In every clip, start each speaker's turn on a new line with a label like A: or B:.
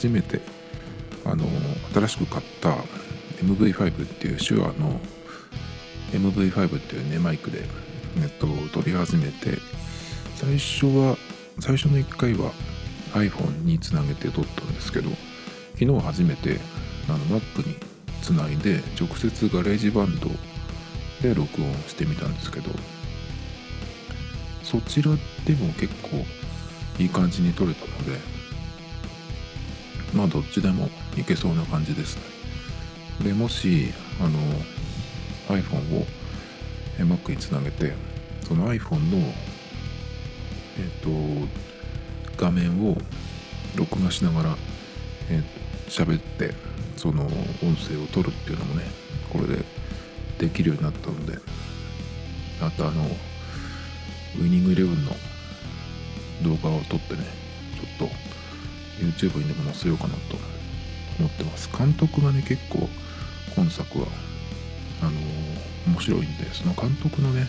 A: 初めてあの新しく買った MV5 っていう手話の MV5 っていうねマイクでネットを撮り始めて最初は最初の1回は iPhone につなげて撮ったんですけど昨日初めてあの Mac につないで直接ガレージバンドで録音してみたんですけどそちらでも結構いい感じに撮れたのでまあどっちでもいけそうな感じですね。でもしあの iPhone を Mac につなげてその iPhone のえっ、ー、と画面を録画しながらえー、喋ってその音声を取るっていうのもねこれでできるようになったのであとあのウイニングイレブンの動画を撮ってねちょっと YouTube にでも載せようかなと思ってます。監督がね結構今作はあのー、面白いんでその監督のね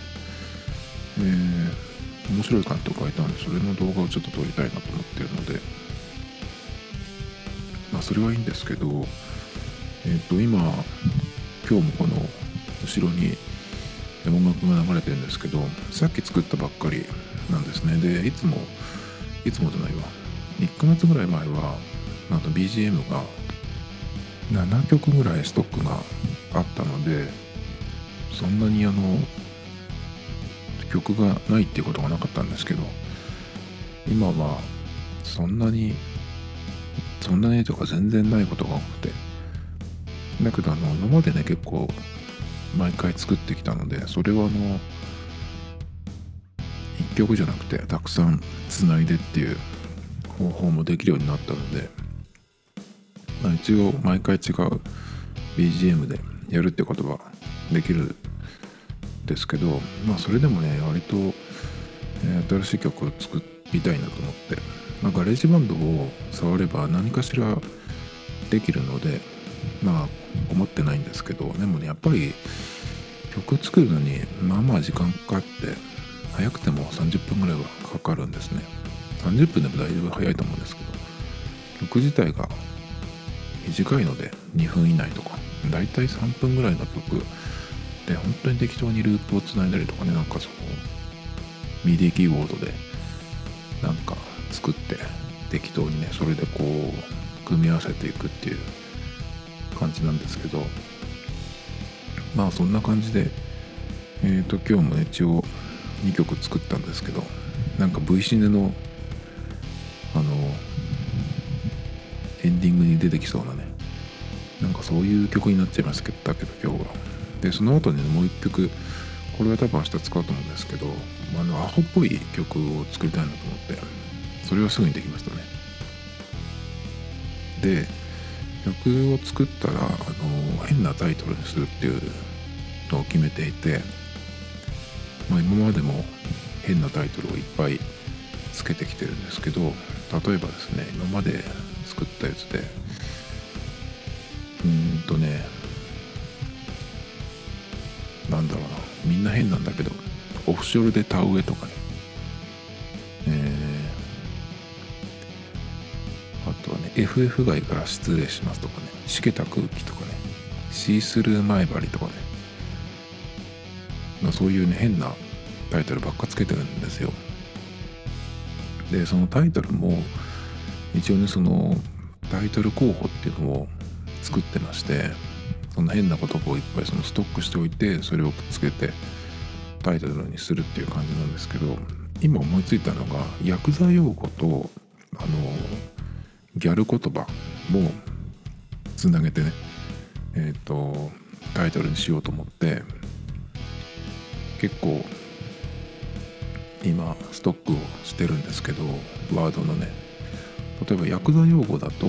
A: えー、面白い監督がいたんでそれの動画をちょっと撮りたいなと思ってるのでまあそれはいいんですけどえっ、ー、と今今日もこの後ろに音楽が流れてるんですけどさっき作ったばっかりなんですね。でいつもいつもじゃないわ。1ヶ月ぐらい前はなんと BGM が7曲ぐらいストックがあったのでそんなにあの曲がないっていうことがなかったんですけど今はそんなにそんなにとか全然ないことが多くて。だけどあの今までね結構毎回作ってきたのでそれはあの1曲じゃなくてたくさんつないでっていう方法もできるようになったので、まあ、一応毎回違う BGM でやるってことはできるんですけどまあそれでもね割と、え、新しい曲を作りたいなと思って、まあ、ガレージバンドを触れば何かしらできるのでまあ思ってないんですけどでもねやっぱり曲作るのにまあまあ時間かかって早くても30分ぐらいはかかるんですね。30分でもだいぶ早いと思うんですけど曲自体が短いので2分以内とかだいたい3分ぐらいの曲で本当に適当にループをつないだりとかねなんかその MIDI キーボードでなんか作って適当にねそれでこう組み合わせていくっていう感じなんですけどまあそんな感じでえっ、ー、と今日も一応2曲作ったんですけどなんか V シネのエンディングに出てきそうなね。なんかそういう曲になっちゃいましたけど今日は。でその後に、ね、もう一曲。これは多分明日使うと思うんですけどあのアホっぽい曲を作りたいなと思って。それはすぐにできましたね。で曲を作ったらあの変なタイトルにするっていうのを決めていて、まあ、今までも変なタイトルをいっぱいつけてきてるんですけど例えばですね今まで作ったやつで。うんとね。なんだろうな。みんな変なんだけど。オフショルで田植えとかね。えー、あとはね FF 外から失礼しますとかね。しけた空気とかね。シースルー前張りとかね。まあそういうね変なタイトルばっかつけてるんですよ。でそのタイトルも一応ねそのタイトル候補っていうのを作ってましてその変な言葉をいっぱいそのストックしておいてそれをくっつけてタイトルにするっていう感じなんですけど今思いついたのがヤクザ用語とあのギャル言葉もつなげてねえっ、ー、とタイトルにしようと思って結構今ストックをしてるんですけどワードのね例えばヤクザ用語だと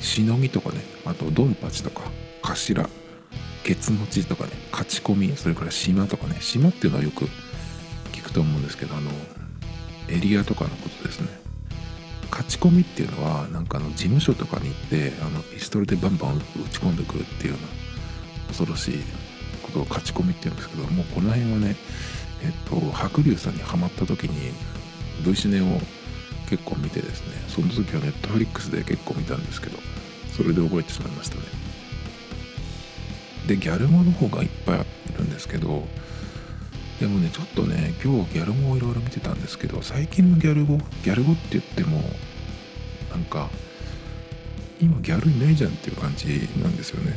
A: しのぎとかねあとドンパチとか頭ケツ持ちとかね勝ち込みそれから島とかね島っていうのはよく聞くと思うんですけどあのエリアとかのことですね。勝ち込みっていうのはなんかあの事務所とかに行ってあのピストルでバンバン撃ち込んでくるっていうような恐ろしいことを勝ち込みっていうんですけどもうこの辺はねえっと白龍さんにはまった時に V シネを結構見てですねその時はネットフリックスで結構見たんですけどそれで覚えてしまいましたね。でギャル語の方がいっぱいあるんですけどでもねちょっとね今日ギャル語をいろいろ見てたんですけど最近のギャル語ギャル語って言ってもなんか今ギャルいないじゃんっていう感じなんですよね。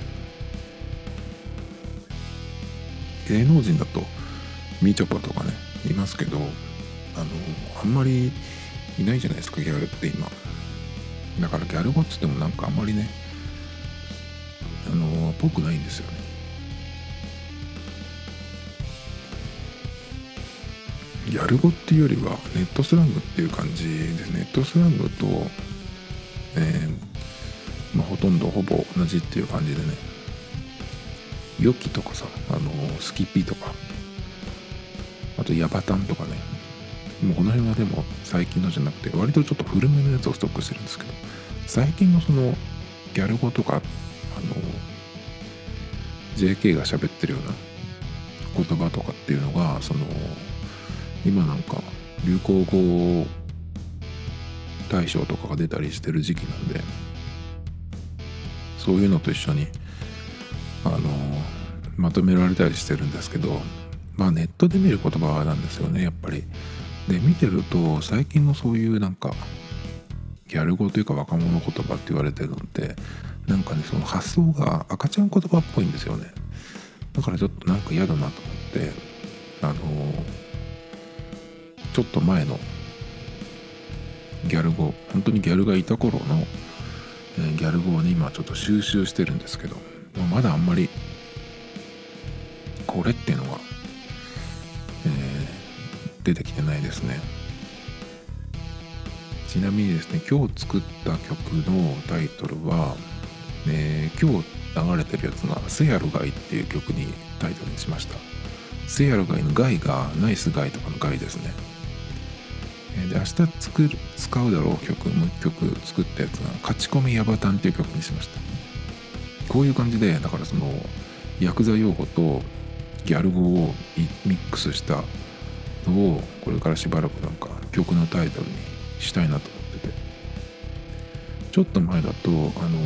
A: 芸能人だとみちょぱとかねいますけどあのあんまりいないじゃないですかギャルって今。だからギャル語っつってもなんかあんまりねあのぽくないんですよね。ギャル語っていうよりはネットスラングっていう感じですネットスラングと、えー、まあ、ほとんどほぼ同じっていう感じでね。ヨキとかさあのスキピとかあとヤバタンとかね。もうこの辺はでも最近のじゃなくて割とちょっと古めのやつをストックしてるんですけど最近のそのギャル語とかあの JK が喋ってるような言葉とかっていうのがその今なんか流行語大賞とかが出たりしてる時期なんでそういうのと一緒にあのまとめられたりしてるんですけどまあネットで見る言葉なんですよねやっぱり。で見てると最近のそういうなんかギャル語というか若者言葉って言われてるのってなんかねその発想が赤ちゃん言葉っぽいんですよね。だからちょっとなんか嫌だなと思ってあのちょっと前のギャル語本当にギャルがいた頃の、えー、ギャル語をね今ちょっと収集してるんですけどまだあんまりこれっていうのが、えー、出てきてないですね。ちなみにですね今日作った曲のタイトルは、えー、今日流れてるやつが「セアルガイ」っていう曲にタイトルにしました。セアルガイのガイがナイスガイとかのガイですね。で明日作る使うだろう曲もう曲作ったやつが「勝ち込みヤバタン」っていう曲にしました。こういう感じでだからそのヤクザ用語とギャル語をミックスしたをこれからしばらくなんか曲のタイトルにしたいなと思ってて。ちょっと前だとあの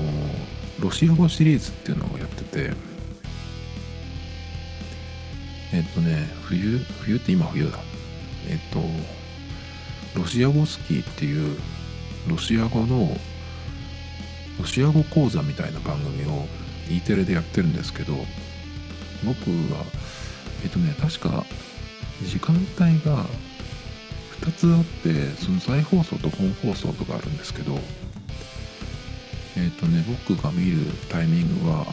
A: ロシア語シリーズっていうのをやってて。えっとね冬冬って今冬だ。えっとロシア語スキーっていうロシア語のロシア語講座みたいな番組を E テレでやってるんですけど僕はえっとね確か時間帯が2つあってその再放送と本放送とかあるんですけどえっとね僕が見るタイミングは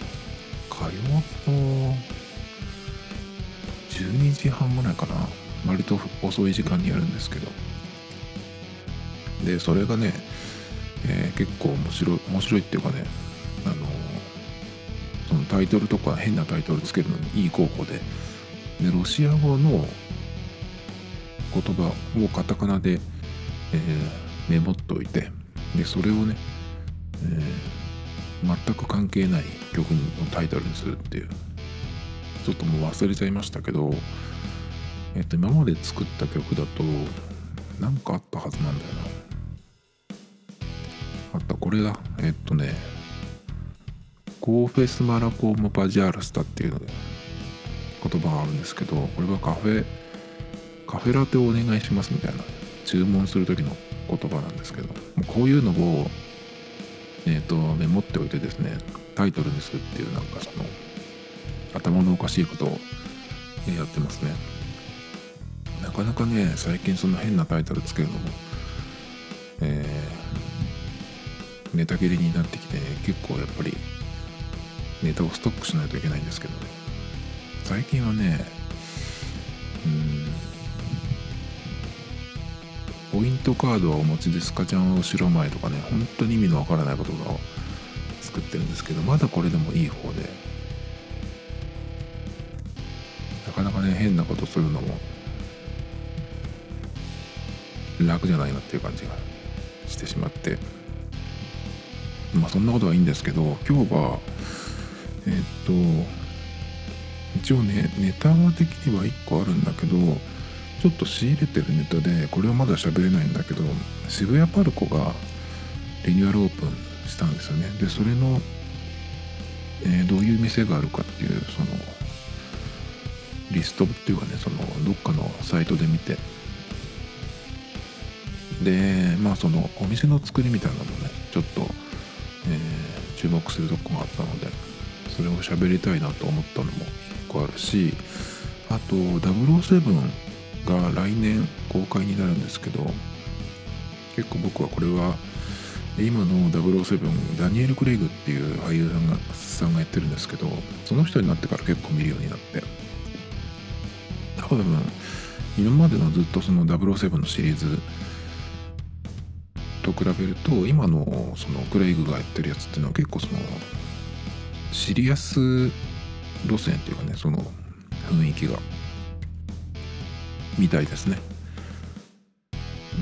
A: 火曜の12時半ぐらいかな。割と遅い時間にやるんですけど。でそれがね、えー、結構面白い面白いっていうかねあのそのタイトルとか変なタイトルつけるのにいい候補ででロシア語の言葉をカタカナで、えー、メモっておいてでそれをね、えー、全く関係ない曲のタイトルにするっていう。ちょっともう忘れちゃいましたけど、えっと、今まで作った曲だと何かあったはずなんだよな。あったこれだ。えっとねコーフェスマラコームパジャールスタっていう言葉があるんですけどこれはカフェカフェラテをお願いしますみたいな注文する時の言葉なんですけどこういうのをえっ、とメモっておいてですねタイトルにするっていうなんかその頭のおかしいことをやってますね。なかなかね最近そんな変なタイトルつけるのもえー、ネタ切れになってきて、結構やっぱりネタをストックしないといけないんですけどね。最近はねうんポイントカードはお持ちですか？ちゃんは後ろ前とかね。本当に意味のわからないことを作ってるんですけどまだこれでもいい方で。なかなかね変なことするのも楽じゃないなっていう感じがしてしまって。まあそんなことはいいんですけど今日はえ、っと一応ねネタ的には1個あるんだけどちょっと仕入れてるネタでこれはまだ喋れないんだけど渋谷パルコがリニューアルオープンしたんですよね。でそれの、えー、どういう店があるかっていうそのリストっていうかねそのどっかのサイトで見て。でまあそのお店の作りみたいなのもねちょっと、えー、注目するとこがあったのでそれを喋りたいなと思ったのも1個あるしあと007が来年公開になるんですけど結構僕はこれは今の007ダニエル・クレイグっていう俳優さんがさんがやってるんですけどその人になってから結構見るようになって。多分今までのずっとその007のシリーズと比べると今のそのクレイグがやってるやつっていうのは結構そのシリアス路線っていうかねその雰囲気が。みたいですね。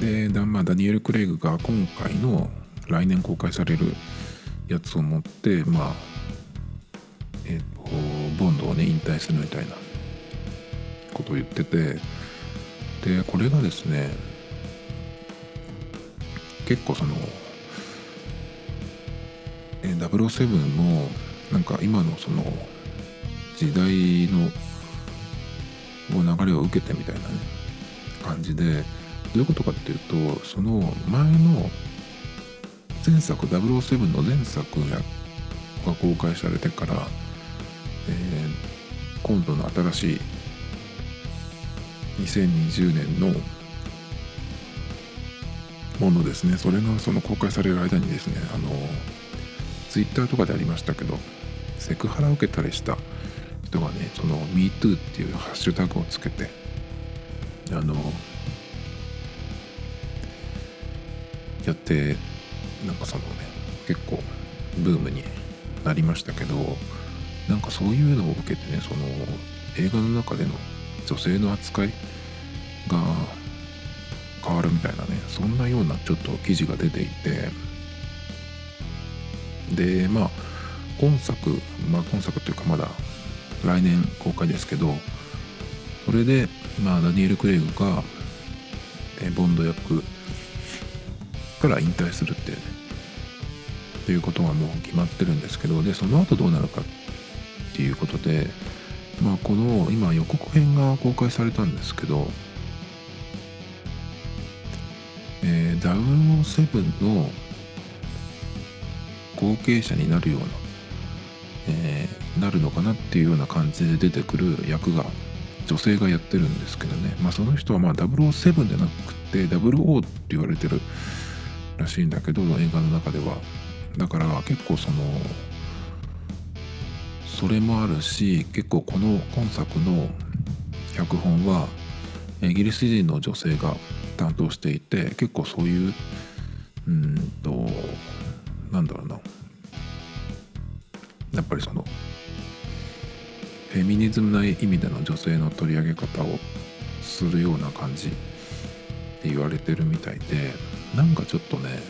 A: で、まあ、ダニエル・クレイグが今回の来年公開されるやつを持ってまあえっ、とボンドをね引退するみたいなことを言っててでこれがですね結構その、007のなんか今のその時代の流れを受けてみたいなね感じでどういうことかっていうとその前の前作007の前作が公開されてから、えー、今度の新しい2020年のものですね。それがその公開される間にですねあのツイッターとかでありましたけどセクハラを受けたりした人がねその MeToo っていうハッシュタグをつけてあのやってなんかそのね結構ブームになりましたけどなんかそういうのを受けてねその映画の中での女性の扱いが変わるみたいなねそんなようなちょっと記事が出ていてでまあ今作まあ今作っていうかまだ来年公開ですけどそれでまあダニエル・クレイグがえボンド役から引退するってということがもう決まってるんですけどでその後どうなるかっていうことでまあこの今予告編が公開されたんですけどえー、007の後継者になるような、えー、なるのかなっていうような感じで出てくる役が女性がやってるんですけどね、まあ、その人はまあ007でなくて00って言われてるらしいんだけど映画の中では。だから結構そのそれもあるし結構この今作の脚本はイギリス人の女性が担当していて結構そういううんとなんだろうな。やっぱりそのフェミニズムな意味での女性の取り上げ方をするような感じって言われてるみたいでなんかちょっとね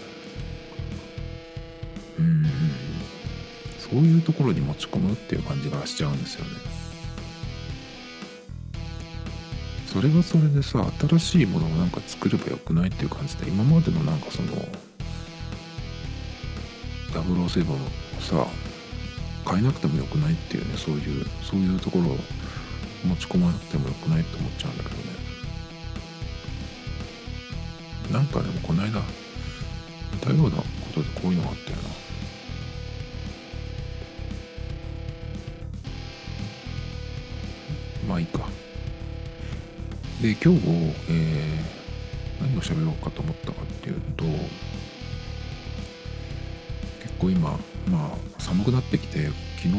A: うんそういうところに持ち込むっていう感じがしちゃうんですよね。それはそれでさ新しいものをなんか作ればよくないっていう感じで今までのなんかその007をさ変えなくてもよくないっていうねそういうそういうところを持ち込まなくてもよくないって思っちゃうんだけどね。なんかでもこの間似たようなことでこういうのがあったよな。まあいいか。で今日、えー、何を喋ろうかと思ったかっていうと構今まあ寒くなってきて昨日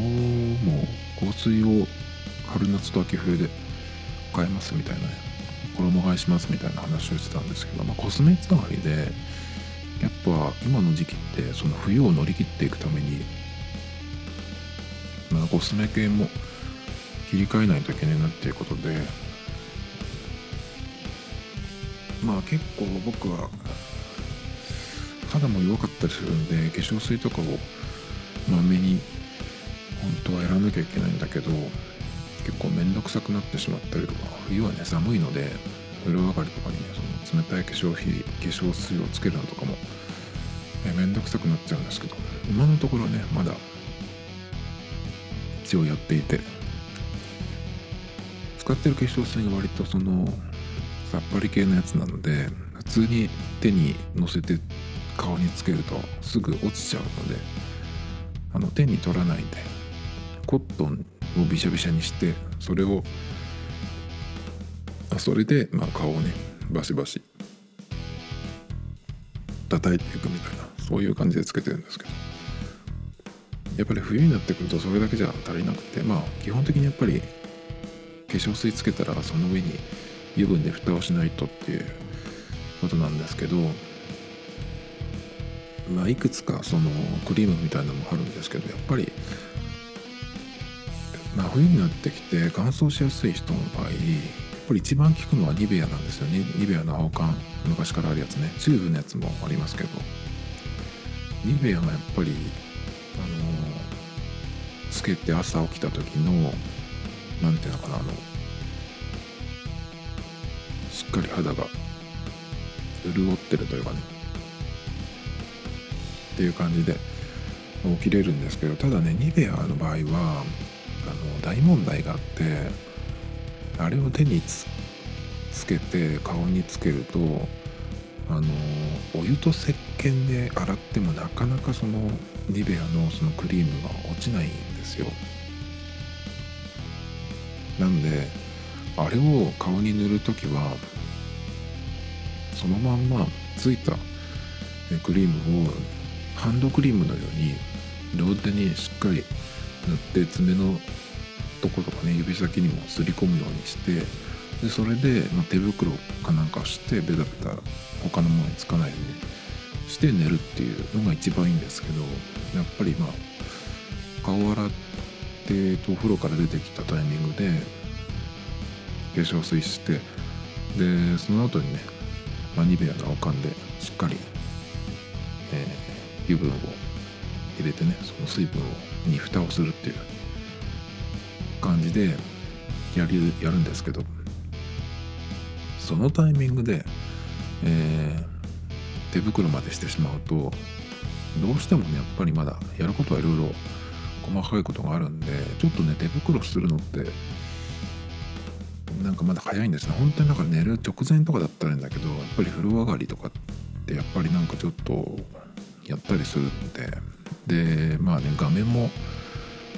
A: も香水を春夏と秋冬で買えますみたいなね衣替えしますみたいな話をしてたんですけど、まあ、コスメつながりでやっぱ今の時期ってその冬を乗り切っていくために、まあ、コスメ系も切り替えないといけないなっていうことでまあ結構僕は肌も弱かったりするんで化粧水とかをまめに本当はやらなきゃいけないんだけど結構面倒くさくなってしまったりとか冬はね寒いので風呂上がりとかにねその冷たい化粧品化粧水をつけるのとかも面倒くさくなっちゃうんですけど今のところねまだ一応やっていて。使ってる化粧水が割とそのさっぱり系のやつなので普通に手にのせて顔につけるとすぐ落ちちゃうのであの手に取らないでコットンをびしゃびしゃにしてそれをそれで、まあ、顔をねバシバシ叩いていくみたいなそういう感じでつけてるんですけど。やっぱり冬になってくるとそれだけじゃ足りなくてまあ基本的にやっぱり化粧水つけたらその上に油分で蓋をしないとっていうことなんですけどまあいくつかそのクリームみたいなのもあるんですけどやっぱりまあ冬になってきて乾燥しやすい人の場合やっぱり一番効くのはニベアなんですよね。ニベアの青缶昔からあるやつね。チューブのやつもありますけど。ニベアがやっぱりあの、つけて朝起きた時の何ていうのかなあのしっかり肌が潤ってるというかね。っていう感じで起きれるんですけどただねニベアの場合はあの大問題があってあれを手につけて顔につけるとあのお湯と石鹸で洗ってもなかなかそのニベアのそのクリームが落ちないんですよ。なんであれを顔に塗る時はそのまんまついたクリームをハンドクリームのように両手にしっかり塗って爪のところとかね指先にもすり込むようにしてでそれで、ま、手袋かなんかしてベタベタ他のものにつかないようにして寝るっていうのが一番いいんですけどやっぱりまあ顔洗ってとお風呂から出てきたタイミングで化粧水してでその後にねマニベアのおかんでしっかり、えー、油分を入れてねその水分に蓋をするっていう感じでやりやるんですけどそのタイミングで、えー、手袋までしてしまうとどうしてもねやっぱりまだやることはいろいろ細かいことがあるんでちょっとね手袋するのってなんかまだ早いんですね。本当になんか寝る直前とかだったらいいんだけどやっぱり風呂上がりとかってやっぱりなんかちょっとやったりするんで。でまあね画面も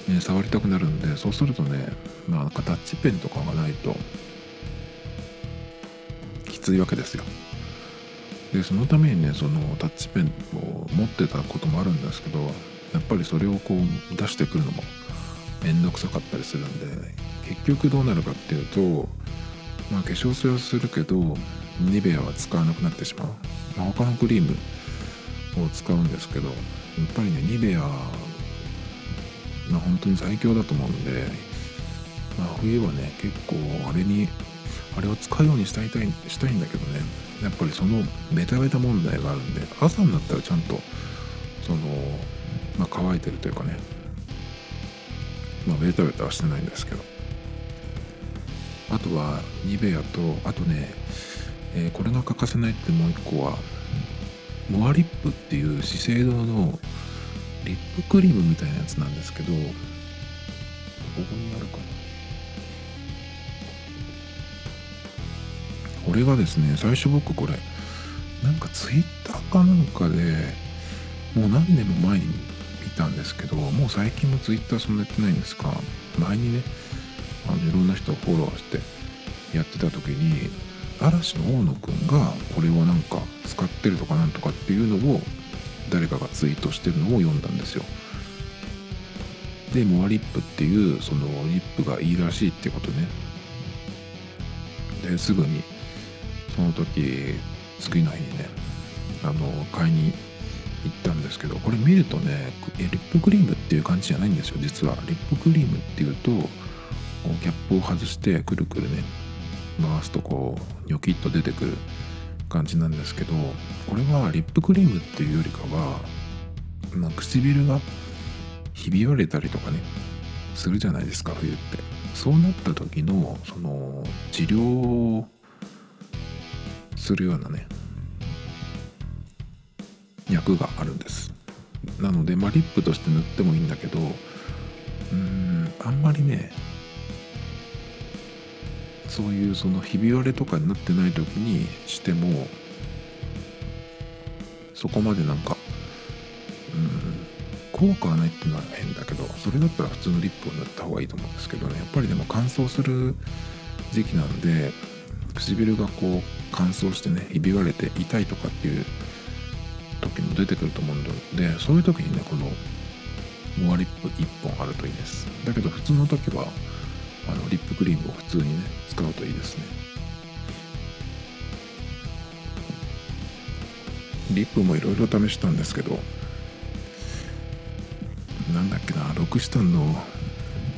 A: ね、触りたくなるんでそうするとねまあなんかタッチペンとかがないときついわけですよ。でそのためにねそのタッチペンを持ってたこともあるんですけどやっぱりそれをこう出してくるのも面倒くさかったりするんで結局どうなるかっていうとまあ化粧水はするけどニベアは使わなくなってしまう、まあ、他のクリームを使うんですけどやっぱりねニベアまあ、本当に最強だと思うんで、まあ、冬はね結構あれにあれを使うようにしたいたいしたいんだけどねやっぱりそのベタベタ問題があるんで朝になったらちゃんとその、まあ、乾いてるというかねまあベタベタはしてないんですけど。あとはニベアとあとね、えー、これが欠かせないってもう一個はモアリップっていう資生堂のリップクリームみたいなやつなんですけどここにあるかな。これがですね最初僕これなんかツイッターかなんかでもう何年も前に見たんですけどもう最近もツイッターそんなやってないんですか。前にねあのいろんな人をフォローしてやってた時に嵐の大野くんがこれをなんか使ってるとかなんとかっていうのを誰かがツイートしてるのを読んだんですよ。でモアリップっていうそのリップがいいらしいってことね。ですぐにその時次の日にねあの買いに行ったんですけどこれ見るとねリップクリームっていう感じじゃないんですよ実は。リップクリームっていうとキャップを外してくるくるね回すとこうニョキッと出てくる感じなんですけどこれはリップクリームっていうよりかは、まあ、唇がひび割れたりとかねするじゃないですか冬って。そうなった時のその治療するようなね役があるんです。なので、まあ、リップとして塗ってもいいんだけどうんあんまりねそういうそのひび割れとかになってない時にしてもそこまでなんかうん効果はないっていうのは変だけどそれだったら普通のリップを塗った方がいいと思うんですけどね。やっぱりでも乾燥する時期なんで唇がこう乾燥してねひび割れて痛いとかっていう時も出てくると思うのでそういう時にねこのモアリップ1本あるといいです。だけど普通の時はあのリップクリームを普通にね使うといいですね。リップもいろいろ試したんですけどなんだっけなロクシタンの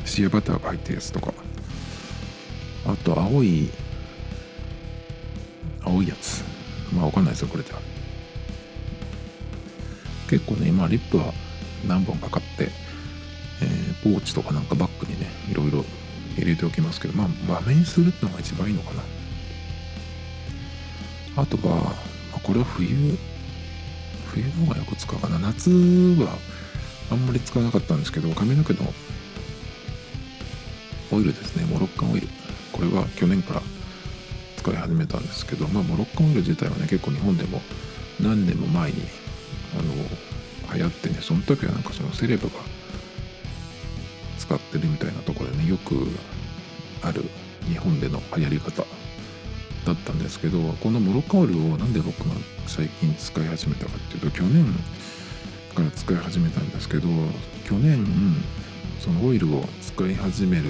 A: シアバターが入ってるやつとかあと青い青いやつ。まあわかんないですよこれでは結構ね今リップは何本か買って、えー、ポーチとかなんかバッグにねいろいろ入れておきますけどまあ場面するってのが一番いいのかな。あとは、ま、これは冬冬の方がよく使うかな。夏はあんまり使わなかったんですけど髪の毛のオイルですね。モロッカンオイル。これは去年から使い始めたんですけどまあモロッカンオイル自体はね結構日本でも何年も前にあの流行ってねその時はなんかそのセレブが使ってるみたいなとこでねよくある日本での流行り方だったんですけどこのモロカオルをなんで僕が最近使い始めたかっていうと去年から使い始めたんですけど去年そのオイルを使い始める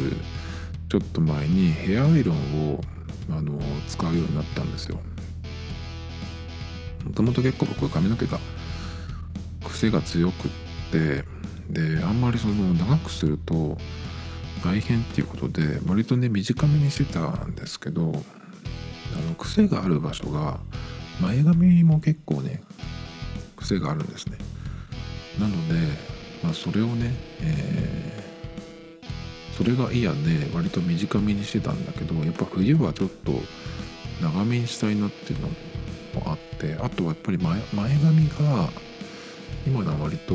A: ちょっと前にヘアアイロンをあの使うようになったんですよ。もともと結構僕は髪の毛が癖が強くってであんまりその長くすると大変っていうことで割とね短めにしてたんですけどあの癖がある場所が前髪も結構ね癖があるんですね。なので、まあ、それをね、えー、それが嫌で割と短めにしてたんだけどやっぱ冬はちょっと長めにしたいなっていうのもあってあとはやっぱり前前髪が今のは割と、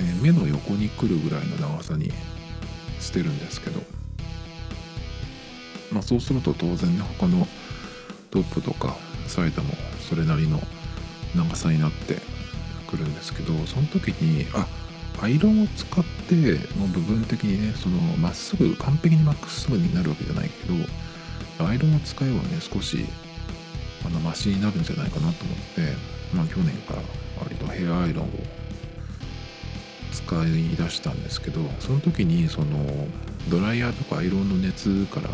A: え、目の横に来るぐらいの長さにしてるんですけど。まあそうすると当然ね他のトップとかサイドもそれなりの長さになってくるんですけどその時にあアイロンを使っての部分的にねそのまっすぐ完璧にまっすぐになるわけじゃないけどアイロンを使えばね少しあのマシになるんじゃないかなと思ってまあ去年から割とヘアアイロンを使い出したんですけどその時にそのドライヤーとかアイロンの熱から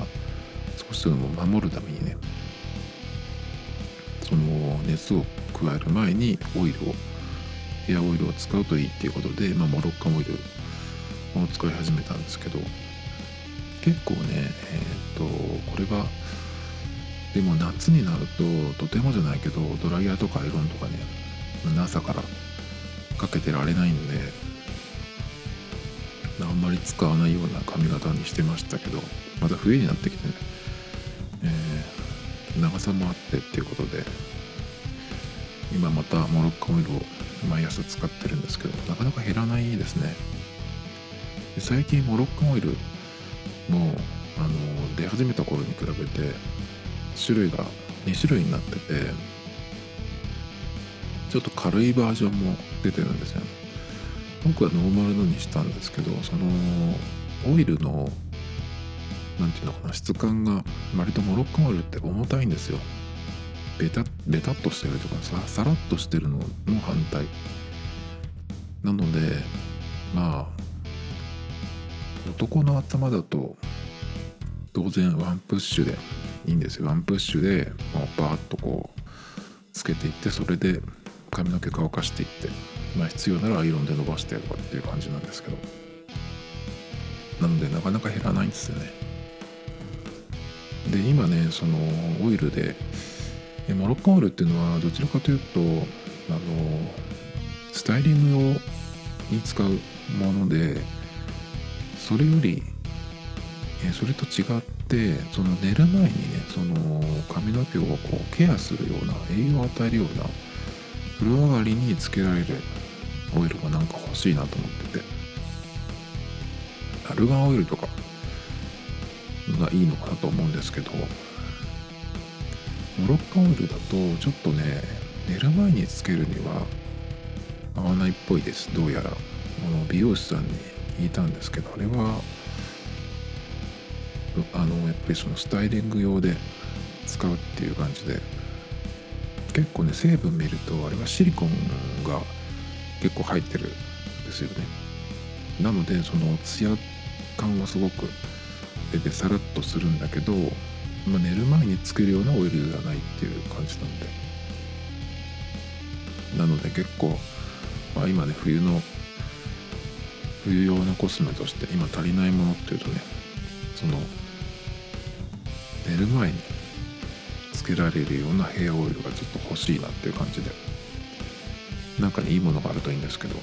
A: 少しでも守るためにねその熱を加える前にオイルをヘアオイルを使うといいっていうことで、まあ、モロッカンオイルを使い始めたんですけど結構ねえっ、とこれはでも夏になるととてもじゃないけどドライヤーとかアイロンとかね朝からかけてられないんであんまり使わないような髪型にしてましたけどまた冬になってきてね、えー、長さもあってっていうことで今またモロッカンオイルを毎朝使ってるんですけどなかなか減らないですね。で最近モロッカンオイルもあの出始めた頃に比べて種類が2種類になっててちょっと軽いバージョンも出てるんですよね。僕はノーマルのにしたんですけどそのオイルの何て言うのかな質感が割とモロッカンオイルって重たいんですよ。ベタベタっとしてるとかささらっとしてるのの反対。なのでまあ男の頭だと当然ワンプッシュでいいんですよ。ワンプッシュでもうバーッとこうつけていってそれで髪の毛乾かしていって、まあ、必要ならアイロンで伸ばしてとかっていう感じなんですけど。なのでなかなか減らないんですよね。で今ねそのオイルでモロッカンオイルっていうのはどちらかというとあのスタイリング用に使うものでそれよりそれと違ってその寝る前にねその髪の毛をこうケアするような栄養を与えるような風呂上がりにつけられるオイルがなんか欲しいなと思ってて。アルガンオイルとかがいいのかなと思うんですけどモロッカオイルだとちょっとね寝る前につけるには合わないっぽいです。どうやら。あの美容師さんに聞いたんですけどあれはあのやっぱりそのスタイリング用で使うっていう感じで結構ね成分見るとあれはシリコンが結構入ってるんですよね。なのでそのツヤ感はすごく出てさらっとするんだけど、まあ、寝る前につけるようなオイルではないっていう感じなんで。なので結構、まあ、今ね冬の冬用のコスメとして今足りないものっていうとねその寝る前につけられるようなヘアオイルがちょっと欲しいなっていう感じで。なんかねいいものがあるといいんですけど。